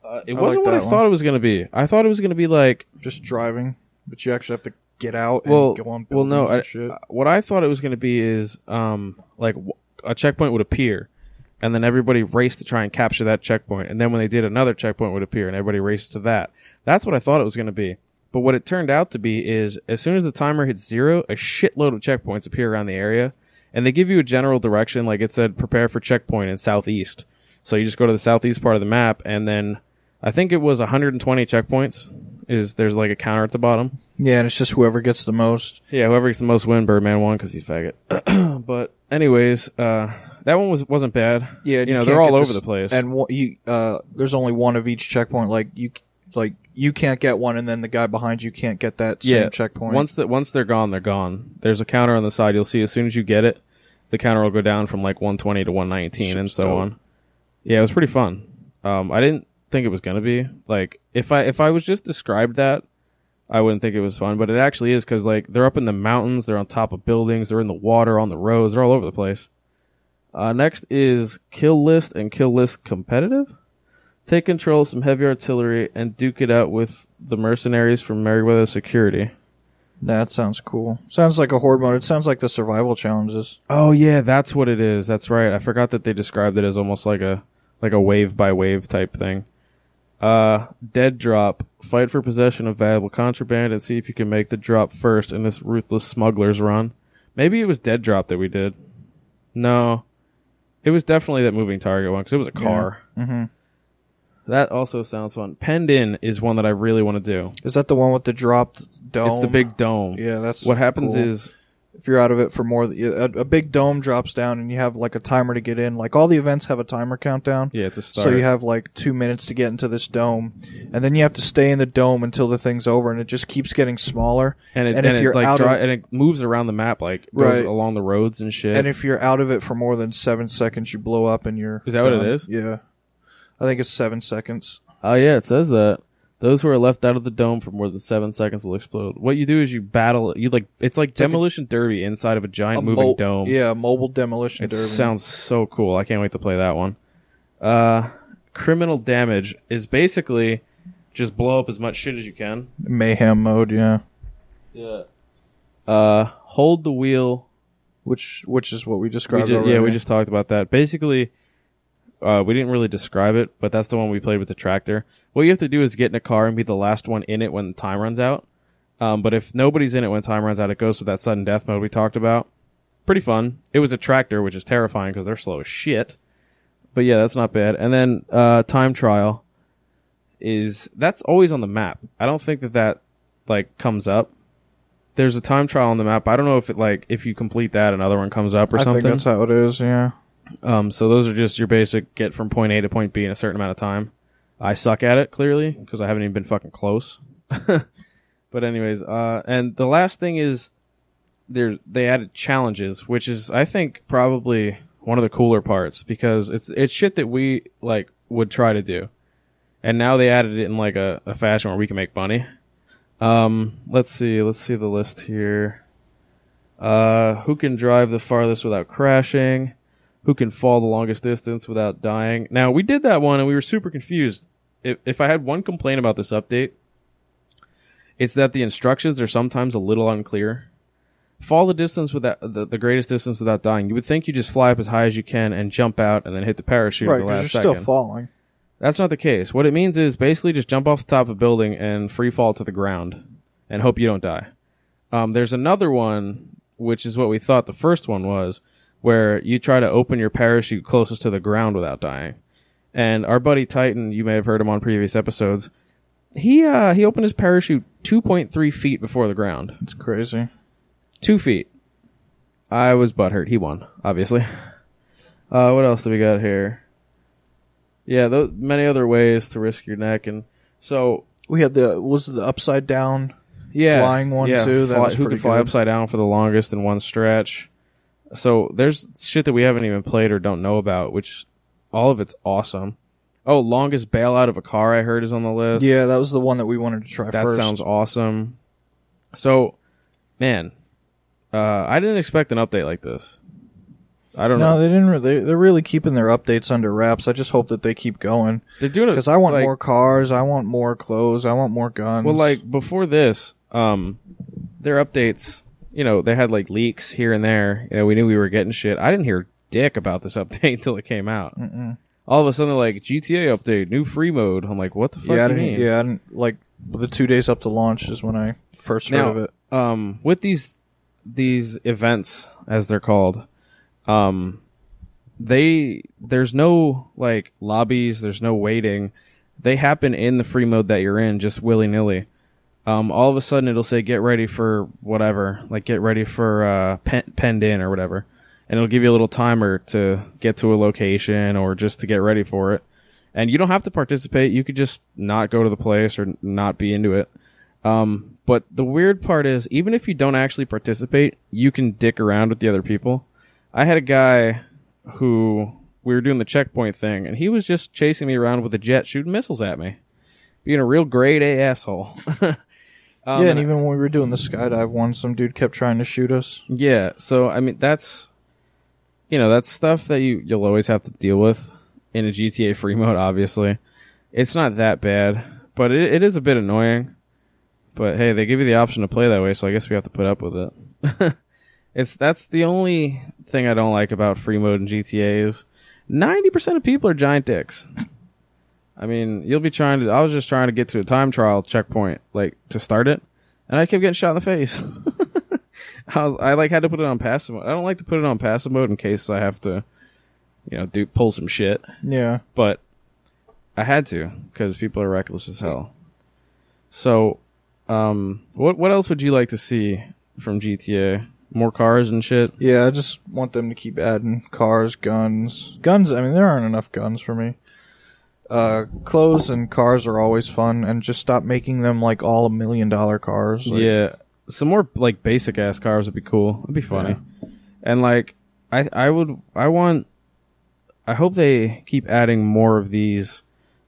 Uh, it I wasn't what I one. thought it was going to be. I thought it was going to be like, Just driving, but you actually have to get out and well, go on. well, no, I, shit. what I thought it was going to be is, um, like a checkpoint would appear, and then everybody raced to try and capture that checkpoint, and then when they did, another checkpoint would appear, and everybody raced to that. That's what I thought it was going to be. But what it turned out to be is, as soon as the timer hits zero, a shitload of checkpoints appear around the area, and they give you a general direction, like it said, prepare for checkpoint in southeast. So you just go to the southeast part of the map, and then I think it was 120 checkpoints. Is there's like a counter at the bottom. Yeah, and it's just whoever gets the most. Yeah, whoever gets the most win, Birdman won because he's faggot. but anyways, uh, that one was wasn't bad. Yeah, you know they're all over this- the place. and one, you uh, there's only one of each checkpoint. Like you, like you can't get one, and then the guy behind you can't get that same yeah, checkpoint. once that once they're gone, they're gone. There's a counter on the side. You'll see as soon as you get it, the counter will go down from like 120 to 119 and so dope. on. Yeah, it was pretty fun. Um, I didn't think it was gonna be like if I if I was just described that. I wouldn't think it was fun, but it actually is because like they're up in the mountains, they're on top of buildings, they're in the water, on the roads, they're all over the place. Uh, next is kill list and kill list competitive. Take control of some heavy artillery and duke it out with the mercenaries from Merryweather Security. that sounds cool. Sounds like a horde mode. It sounds like the survival challenges. Oh yeah, that's what it is. That's right. I forgot that they described it as almost like a like a wave by wave type thing. Uh, dead drop. Fight for possession of valuable contraband and see if you can make the drop first in this ruthless smuggler's run. Maybe it was dead drop that we did. No, it was definitely that moving target one because it was a car. hmm That also sounds fun. Penned in is one that I really want to do. Is that the one with the dropped dome? It's the big dome. Yeah, that's What happens cool. is if you're out of it for more, a, a big dome drops down and you have like a timer to get in. Like all the events have a timer countdown. yeah, it's a start. So you have like two minutes to get into this dome, and then you have to stay in the dome until the thing's over, and it just keeps getting smaller. and it, and if it you're like out dri- of- and it moves around the map like goes Right. along the roads and shit. And if you're out of it for more than seven seconds, you blow up and you're. Is that what it done. is? Yeah, I think it's seven seconds. Oh yeah, it says that. Those who are left out of the dome for more than seven seconds will explode. What you do is you battle. You like it's like like a- demolition derby inside of a giant A moving mo- dome. Yeah, mobile demolition it derby. sounds so cool. I can't wait to play that one. Uh, criminal damage is basically just blow up as much shit as you can. mayhem mode. Yeah, Yeah. Uh, hold the wheel which which is what we We described. ju- yeah, we just talked about that. Basically, uh, we didn't really describe it, but that's the one we played with the tractor. What you have to do is get in a car and be the last one in it when time runs out. Um, but if nobody's in it when time runs out, it goes to that sudden death mode we talked about. Pretty fun. It was a tractor, which is terrifying because they're slow as shit. But yeah, that's not bad. And then uh, time trial is that's always on the map. I don't think that that like comes up. There's a time trial on the map. I don't know if it like if you complete that, another one comes up or I something. think that's how it is. Yeah. Um, so those are just your basic get from point A to point B in a certain amount of time. I suck at it clearly because I haven't even been fucking close. but anyways, uh, and the last thing is there they added challenges, which is I think probably one of the cooler parts because it's it's shit that we like would try to do, and now they added it in like a, a fashion where we can make money. Um, let's see, let's see the list here. Uh, who can drive the farthest without crashing? Who can fall the longest distance without dying. Now, we did that one and we were super confused. If, if I had one complaint about this update, it's that the instructions are sometimes a little unclear. Fall the distance without the, the greatest distance without dying. You would think you just fly up as high as you can and jump out and then hit the parachute Right, at the 'cause last you're second. still falling. That's not the case. What it means is basically just jump off the top of a building and free fall to the ground and hope you don't die. Um, there's another one, which is what we thought the first one was, where you try to open your parachute closest to the ground without dying. And our buddy Titan, you may have heard him on previous episodes, he uh, he opened his parachute 2.3 feet before the ground. It's crazy. Two feet. I was butthurt. He won, obviously. Uh, what else do we got here? Yeah, th- many other ways to risk your neck, and so We had the was the upside down. yeah, Flying one, yeah, too, that fly- was who could fly good. upside down for the longest in one stretch? So there's shit that we haven't even played or don't know about, which all of it's awesome. Oh, longest bailout of a car I heard is on the list. Yeah, that was the one that we wanted to try that first. sounds awesome. So, man, uh, I didn't expect an update like this. I don't know. no, know. they didn't. Re- they, they're really keeping their updates under wraps. I just hope that they keep going They're doing it because I want like- more cars. I want more clothes. I want more guns. Well, like before this, um, their updates, you know, they had like leaks here and there. You know, we knew we were getting shit. I didn't hear dick about this update until it came out. Mm-mm. All of a sudden, they're like GTA update, new free mode. I'm like, what the fuck yeah, I do you didn't, mean? yeah, I didn't like the two days up to launch is when I first heard Now, of it. um, with these these events, as they're called, um, they there's no like lobbies, there's no waiting. They happen in the free mode that you're in, just willy nilly. Um, all of a sudden, it'll say get ready for whatever, like get ready for uh, pen, penned in or whatever, and it'll give you a little timer to get to a location or just to get ready for it. And you don't have to participate. You could just not go to the place or not be into it. Um, but the weird part is, even if you don't actually participate, you can dick around with the other people. I had a guy who we were doing the checkpoint thing, and he was just chasing me around with a jet, shooting missiles at me, being a real grade A asshole. Um, yeah, and and even when we were doing the skydive one, some dude kept trying to shoot us. yeah, so I mean that's you know, that's stuff that you you'll always have to deal with in a GTA free mode obviously. It's not that bad, but it, it is a bit annoying. But hey, they give you the option to play that way, so I guess we have to put up with it. it's that's the only thing I don't like about free mode in GTA is ninety percent of people are giant dicks. I mean, you'll be trying to. I was just trying to get to a time trial checkpoint, like to start it, and I kept getting shot in the face. I was, I like had to put it on passive mode. I don't like to put it on passive mode in case I have to, you know, do pull some shit. Yeah. But I had to because people are reckless as hell. So, um, what what else would you like to see from GTA? More cars and shit. Yeah, I just want them to keep adding cars, guns. Guns, I mean, there aren't enough guns for me. Uh, clothes and cars are always fun, and just stop making them like all a million dollar cars. Like, yeah, some more like basic ass cars would be cool. It'd be funny. And like, I I would I want. I hope they keep adding more of these,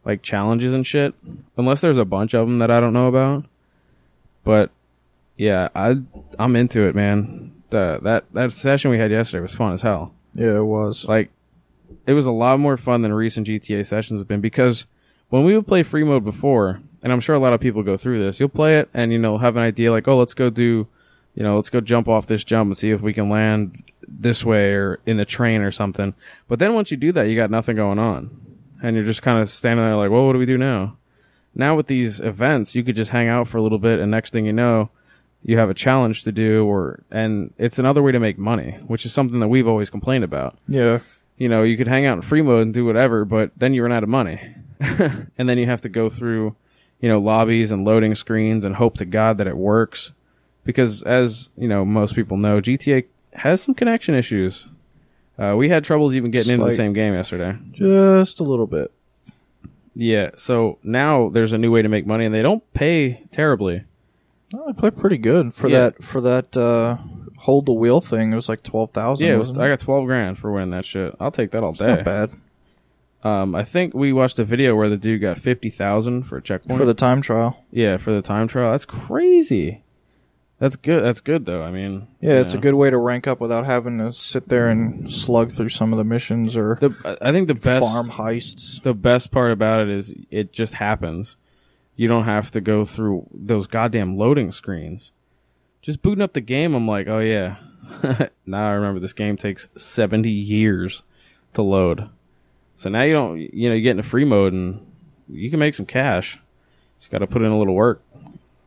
like challenges and shit. Unless there's a bunch of them that I don't know about. But yeah, I I'm into it, man. The that that session we had yesterday was fun as hell. Yeah, it was. Like, it was a lot more fun than recent GTA sessions have been because when we would play free mode before, and I'm sure a lot of people go through this, you'll play it and, you know, have an idea like, oh, let's go do, you know, let's go jump off this jump and see if we can land this way or in the train or something. But then once you do that, you got nothing going on. And you're just kind of standing there like, well, what do we do now? Now with these events, you could just hang out for a little bit and next thing you know, you have a challenge to do or, and it's another way to make money, which is something that we've always complained about Yeah. You know, you could hang out in free mode and do whatever, but then you run out of money. and then you have to go through, you know, lobbies and loading screens and hope to God that it works. Because as, you know, most people know, GTA has some connection issues. Uh, we had troubles even getting into the same game yesterday. Just a little bit. Yeah, so now there's a new way to make money and they don't pay terribly. Oh, I played pretty good for Yeah. that. For that, uh, hold the wheel thing. It was like twelve thousand. Yeah, it was, I got 12 grand for winning that shit. I'll take that all day. not bad Um, I think we watched a video where the dude got 50,000 for a checkpoint. for the time trial. Yeah, for the time trial. That's crazy. That's good. That's good though. I mean, Yeah, it's a good way to rank up without having to sit there and slug through some of the missions or The I think the best farm heists. the best part about it is it just happens. You don't have to go through those goddamn loading screens. Just booting up the game, I'm like, oh yeah. now I remember this game takes 70 years to load. So now you don't, you know, you get into free mode and you can make some cash. Just got to put in a little work,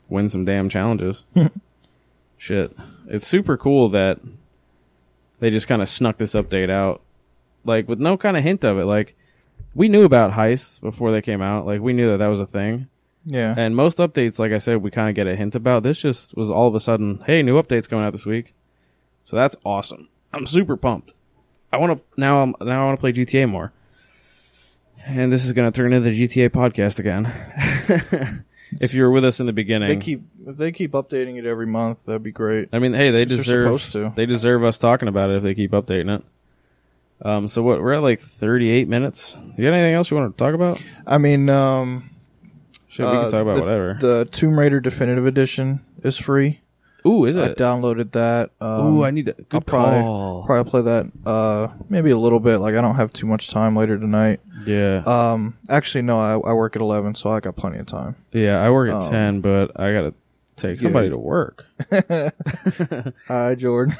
win some damn challenges. Shit. It's super cool that they just kind of snuck this update out. Like, with no kind of hint of it. Like, we knew about heists before they came out. Like, we knew that that was a thing. Yeah, And most updates, like I said, we kind of get a hint about. This just was all of a sudden, hey, new updates coming out this week. So that's awesome. I'm super pumped. I want to now. I'm now I want to play GTA more. And this is going to turn into the GTA podcast again. if you were with us in the beginning, they keep if they keep updating it every month, that'd be great. I mean, hey, they deserve they deserve us talking about it if they keep updating it. Um, so what? We're at like 38 minutes. You got anything else you want to talk about? I mean, um, Shit, we can uh, talk about the, whatever. The Tomb Raider Definitive Edition is free. Ooh, is it? I it? downloaded that. Um, Ooh, I need a good I'll probably, call. probably play that uh, maybe a little bit. Like I don't have too much time later tonight. yeah, Um, actually, no, I, I work at eleven, so I got plenty of time. yeah. I work at um, 10, but I gotta take somebody to work. Hi, Jordan.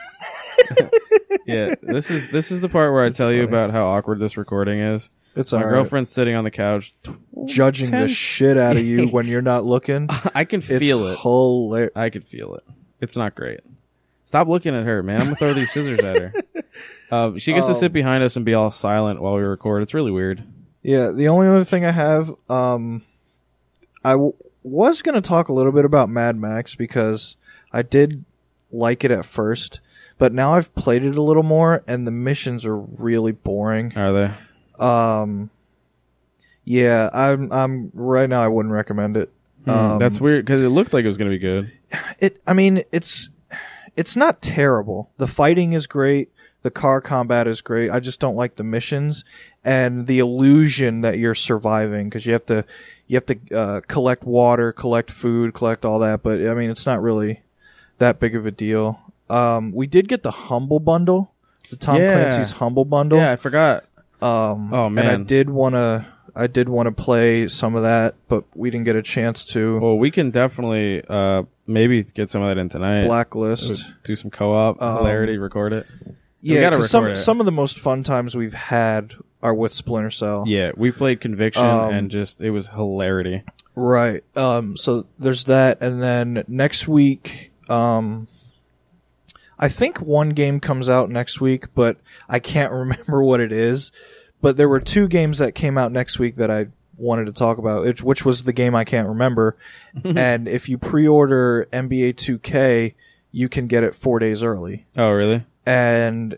yeah, this is this is the part where I tell you about how awkward this recording is. It's My all right. girlfriend's sitting on the couch. judging 10 the shit out of you when you're not looking. I can It's feel it. I could feel it. It's not great. Stop looking at her, man. I'm gonna throw these scissors at her. Uh, she gets to Um, sit behind us and be all silent while we record. It's really weird. Yeah, the only other thing I have, um, I w- was going to talk a little bit about Mad Max because I did like it at first, but now I've played it a little more and the missions are really boring. Are they? Um, yeah, I'm, I'm right now. I wouldn't recommend it. Hmm, Um, That's weird because it looked like it was gonna be good. it. I mean, it's, it's not terrible. The fighting is great. The car combat is great. I just don't like the missions and the illusion that you're surviving because you have to, you have to uh, collect water, collect food, collect all that. But I mean, it's not really that big of a deal. Um, we did get the humble bundle, the Tom Yeah. Clancy's humble bundle. Yeah, I forgot. Um, Oh, And I did want to, I did want to play some of that, but we didn't get a chance to. Well, we can definitely uh maybe get some of that in tonight. Blacklist. Do some co-op Um, hilarity. Record it. Yeah, 'cause some it. some of the most fun times we've had are with Splinter Cell. Yeah, we played Conviction Um, and just it was hilarity. Right. Um, so there's that, and then next week, um, I think one game comes out next week, but I can't remember what it is. But there were two games that came out next week that I wanted to talk about, which, which was the game I can't remember. and if you pre-order NBA 2K, you can get it four days early. Oh, really? And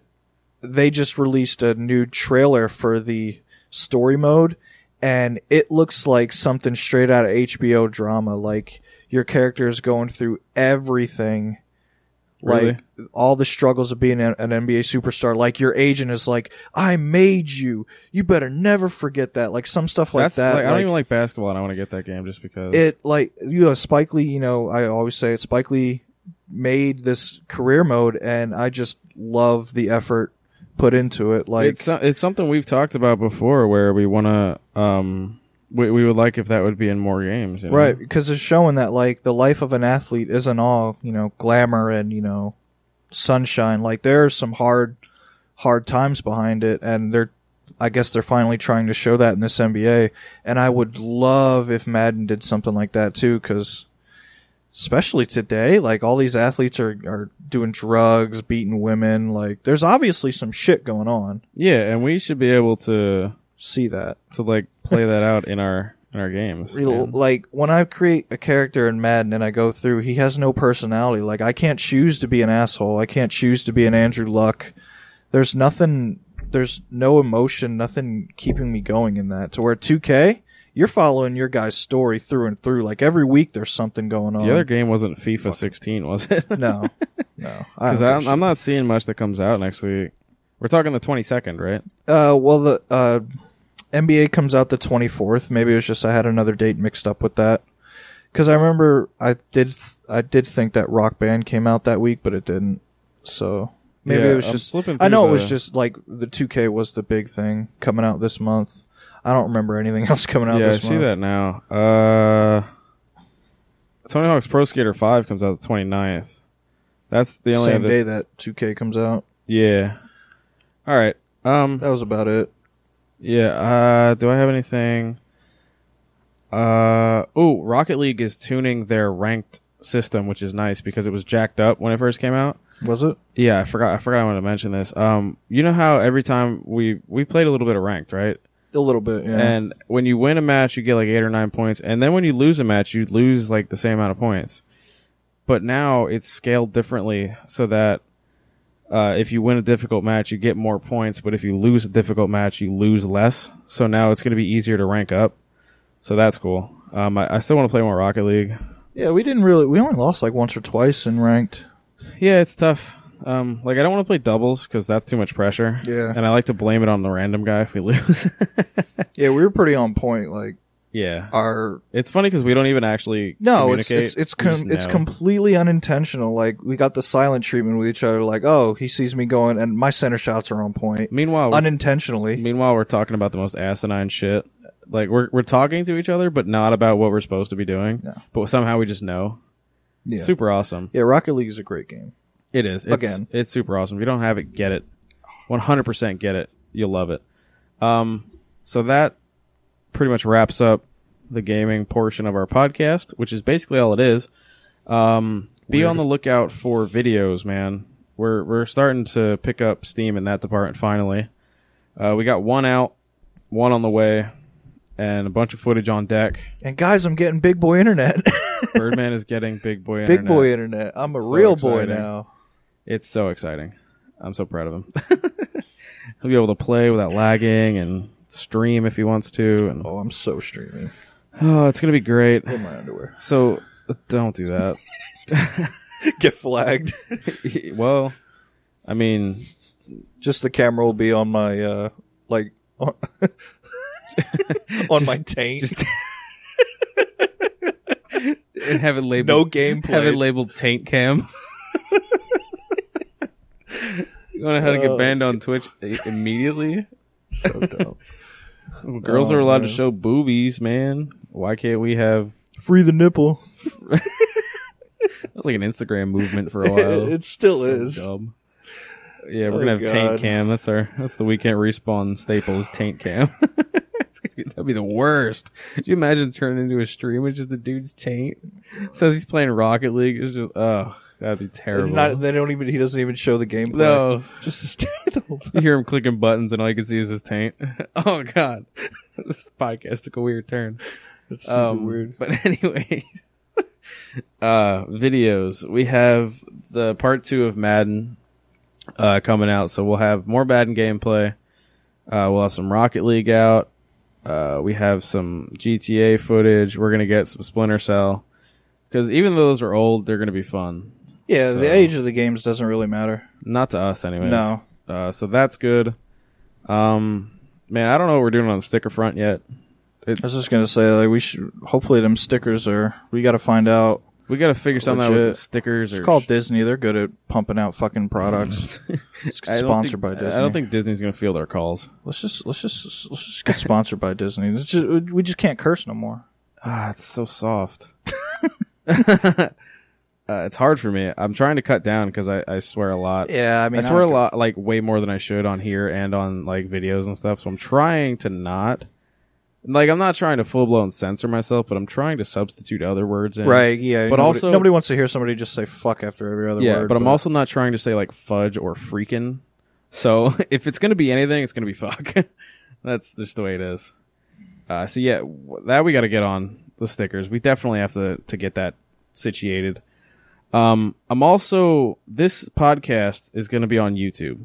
they just released a new trailer for the story mode and it looks like something straight out of HBO drama like your character is going through everything like all the struggles of being an, an NBA superstar. Like your agent is like I made you. You better never forget that. Like some stuff like That's that like, I don't like, even like basketball, and I want to get that game just because. it like you know Spike Lee you know I always say it Spike Lee made this career mode and I just love the effort put into it. Like it's it's something we've talked about before, where we want to um we we would like if that would be in more games, you know? Right, because it's showing that like the life of an athlete isn't all you know glamour and you know sunshine. Like there are some hard, hard times behind it, and they're, I guess they're finally trying to show that in this NBA. And I would love if Madden did something like that too, because especially today, like all these athletes are are doing drugs, beating women. Like there's obviously some shit going on. Yeah, and we should be able to See that. to like play that out in our in our games. Real, man. like when I create a character in Madden and I go through, he has no personality. Like I can't choose to be an asshole. I can't choose to be an Andrew Luck. There's nothing. There's no emotion. Nothing keeping me going in that. To where 2K, you're following your guy's story through and through. Like every week, there's something going on. The other game wasn't FIFA 16, was it? no, no. Because I'm, I'm not seeing much that comes out next week. We're talking the 22nd, right? Uh, well, the uh, NBA comes out the 24th. Maybe it was just I had another date mixed up with that. Because I remember I did I did think that Rock Band came out that week, but it didn't. So maybe Yeah, it was I'm just. flipping I know through it was just like the 2K was the big thing coming out this month. I don't remember anything else coming out yeah, I see month. that now. Uh, Tony Hawk's Pro Skater 5 comes out the 29th. That's the only Same other. day that 2K comes out. Yeah. All right. Um. That was about it. Yeah. Uh. Do I have anything? Uh. Oh, Rocket League is tuning their ranked system, which is nice because it was jacked up when it first came out. Was it? Yeah, I forgot. I forgot I wanted to mention this. Um. You know how every time we we played a little bit of ranked, right? A little bit, yeah. And when you win a match, you get like eight or nine points, and then when you lose a match, you lose like the same amount of points. But now it's scaled differently so that uh, if you win a difficult match, you get more points, but if you lose a difficult match, you lose less. So now it's going to be easier to rank up. So that's cool. Um, I, I still want to play more Rocket League. yeah, we didn't really. We only lost like once or twice in ranked. Yeah, it's tough. Um, like I don't want to play doubles because that's too much pressure. Yeah. and I like to blame it on the random guy if we lose. Yeah, we were pretty on point. Like yeah, our it's funny because we don't even actually No, it's communicate. it's it's com- it's completely unintentional. Like we got the silent treatment with each other. Like, oh, he sees me going, and my center shots are on point Meanwhile, unintentionally. Meanwhile, we're talking about the most asinine shit. Like we're we're talking to each other, but not about what we're supposed to be doing. No. But somehow we just know. Yeah, Super awesome. yeah. Rocket League is a great game. It is. It's, Again. it's super awesome. If you don't have it, get it. One hundred percent get it. You'll love it. Um, so that pretty much wraps up the gaming portion of our podcast, which is basically all it is. Um, be Weird. on the lookout for videos, man. We're we're starting to pick up steam in that department finally. Uh, we got one out, one on the way, and a bunch of footage on deck. And guys, I'm getting big boy internet. Birdman is getting big boy internet. big boy internet. I'm a So real boy now. It's so exciting. I'm so proud of him. He'll be able to play without lagging and stream if he wants to. And Oh, I'm so streaming oh, it's gonna be great. in my underwear. So don't do that. Get flagged. well, I mean, Just the camera will be on my uh like on, on my taint. just and have it labeled no gameplay. have it labeled taint cam. you want to how to Oh. get banned on Twitch i- immediately? so dumb. Well, girls Oh, are allowed to show boobies, man. Why can't we have? Free the nipple. That was like an Instagram movement for a while. it still So is. dumb. Yeah, we're Oh, gonna have taint cam. That's our that's the We Can't Respawn staple is taint cam. it's gonna be, that'd be the worst. Could you imagine turning into a stream with just the dude's taint? Says he's playing Rocket League. It's just oh, that'd be terrible. Not, they don't even. He doesn't even show the gameplay. no, just to stay the whole time. you hear him clicking buttons, and all you can see is his taint. oh god, this podcast took a weird turn. It's super Um, weird. But anyways, uh, videos. We have the part two of Madden uh, coming out, so we'll have more Madden gameplay. Uh, we'll have some Rocket League out. Uh, we have some GTA footage. We're gonna get some Splinter Cell because even though those are old, they're gonna be fun. Yeah, so- the age of the games doesn't really matter. Not to us, anyways. No. Uh, so that's good. Um, man, I don't know what we're doing on the sticker front yet. It's I was just gonna say like we should. Hopefully, them stickers are. We got to find out. We got to figure something out with the Legit. stickers. It's or called Disney. They're good at pumping out fucking products. It's I don't sponsored think- by Disney. I don't think Disney's gonna field our calls. Let's just let's just let's just get sponsored by Disney. It's just, we just can't curse no more. Ah, it's so soft. uh, it's hard for me. I'm trying to cut down because I, I swear a lot. Yeah, I mean, I swear a lot, like way more than I should on here and on like videos and stuff. So I'm trying to not. Like I'm not trying to full blown censor myself, but I'm trying to substitute other words in. Right, yeah. But nobody, also- nobody wants to hear somebody just say fuck after every other Yeah, word. but I'm also not trying to say like fudge or freaking. So if it's gonna be anything, it's gonna be fuck. That's just the way it is. Uh, so yeah, that we got to get on the stickers. We definitely have to to get that situated. Um, I'm also this podcast is gonna be on YouTube.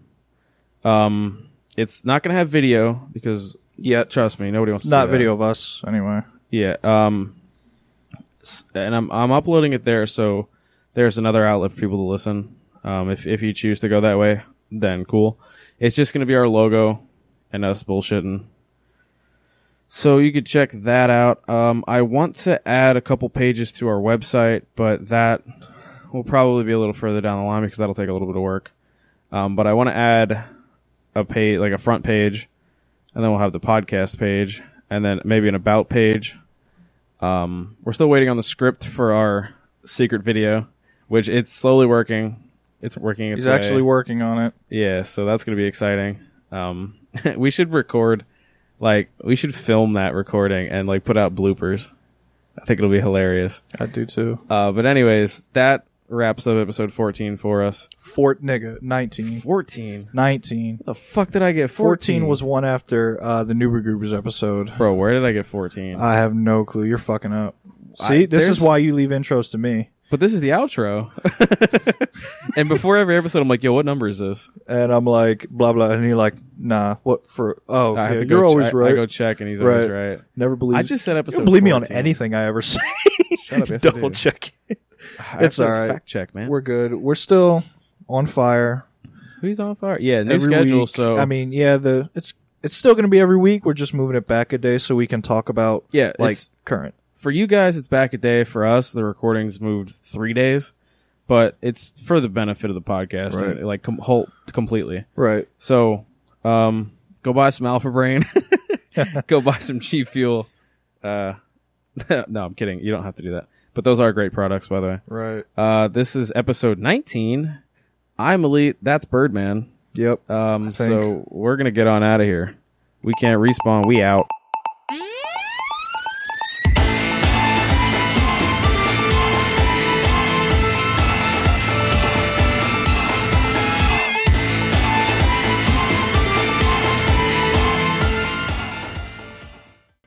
Um, it's not gonna have video because yet. trust me, nobody wants to see Not that. video of us anyway. Yeah. Um, s- and I'm I'm uploading it there, so there's another outlet for people to listen. Um, if if you choose to go that way, then cool. It's just gonna be our logo and us bullshitting. So you could check that out. Um, I want to add a couple pages to our website, but that will probably be a little further down the line because that'll take a little bit of work. Um, but I want to add a page, like a front page, and then we'll have the podcast page, and then maybe an about page. Um, we're still waiting on the script for our secret video, which it's slowly working. It's working. Its He's way. actually working on it. yeah. So that's gonna be exciting. Um, we should record, like, we should film that recording and like put out bloopers. I think it'll be hilarious. I do too. Uh, but anyways, that wraps up episode 14 for us. Fort nigga, 19. 14. 19. The fuck did I get 14? 14 was one after uh, the Newber Groupers episode. Bro, where did I get 14? I have no clue. You're fucking up. I- See, this there's- is why you leave intros to me. But this is the outro. and before every episode, I'm like, yo, what number is this? And I'm like, blah, blah. And you're like, nah, what for? Oh, I have yeah, to go you're always right. I go check and he's always Right. right. Never believe I just said You episode don't believe me on anything I ever say. Shut up, yes, Double do. check it. It's all right. Fact check, man. We're good. We're still on fire. Who's on fire? Yeah, new every schedule. week. So I mean, yeah, the it's it's still going to be every week. We're just moving it back a day so we can talk about yeah, like current. For you guys, it's back a day. For us, the recordings moved three days, but it's for the benefit of the podcast, Right. and, like com- whole completely. Right. So, um, go buy some Alpha Brain. go buy some cheap fuel. Uh, no, I'm kidding. You don't have to do that. But those are great products, by the way. Right. Uh, this is episode 19. I'm Elite. That's Birdman. Yep. Um, think. so we're gonna get on out of here. We can't respawn. We out.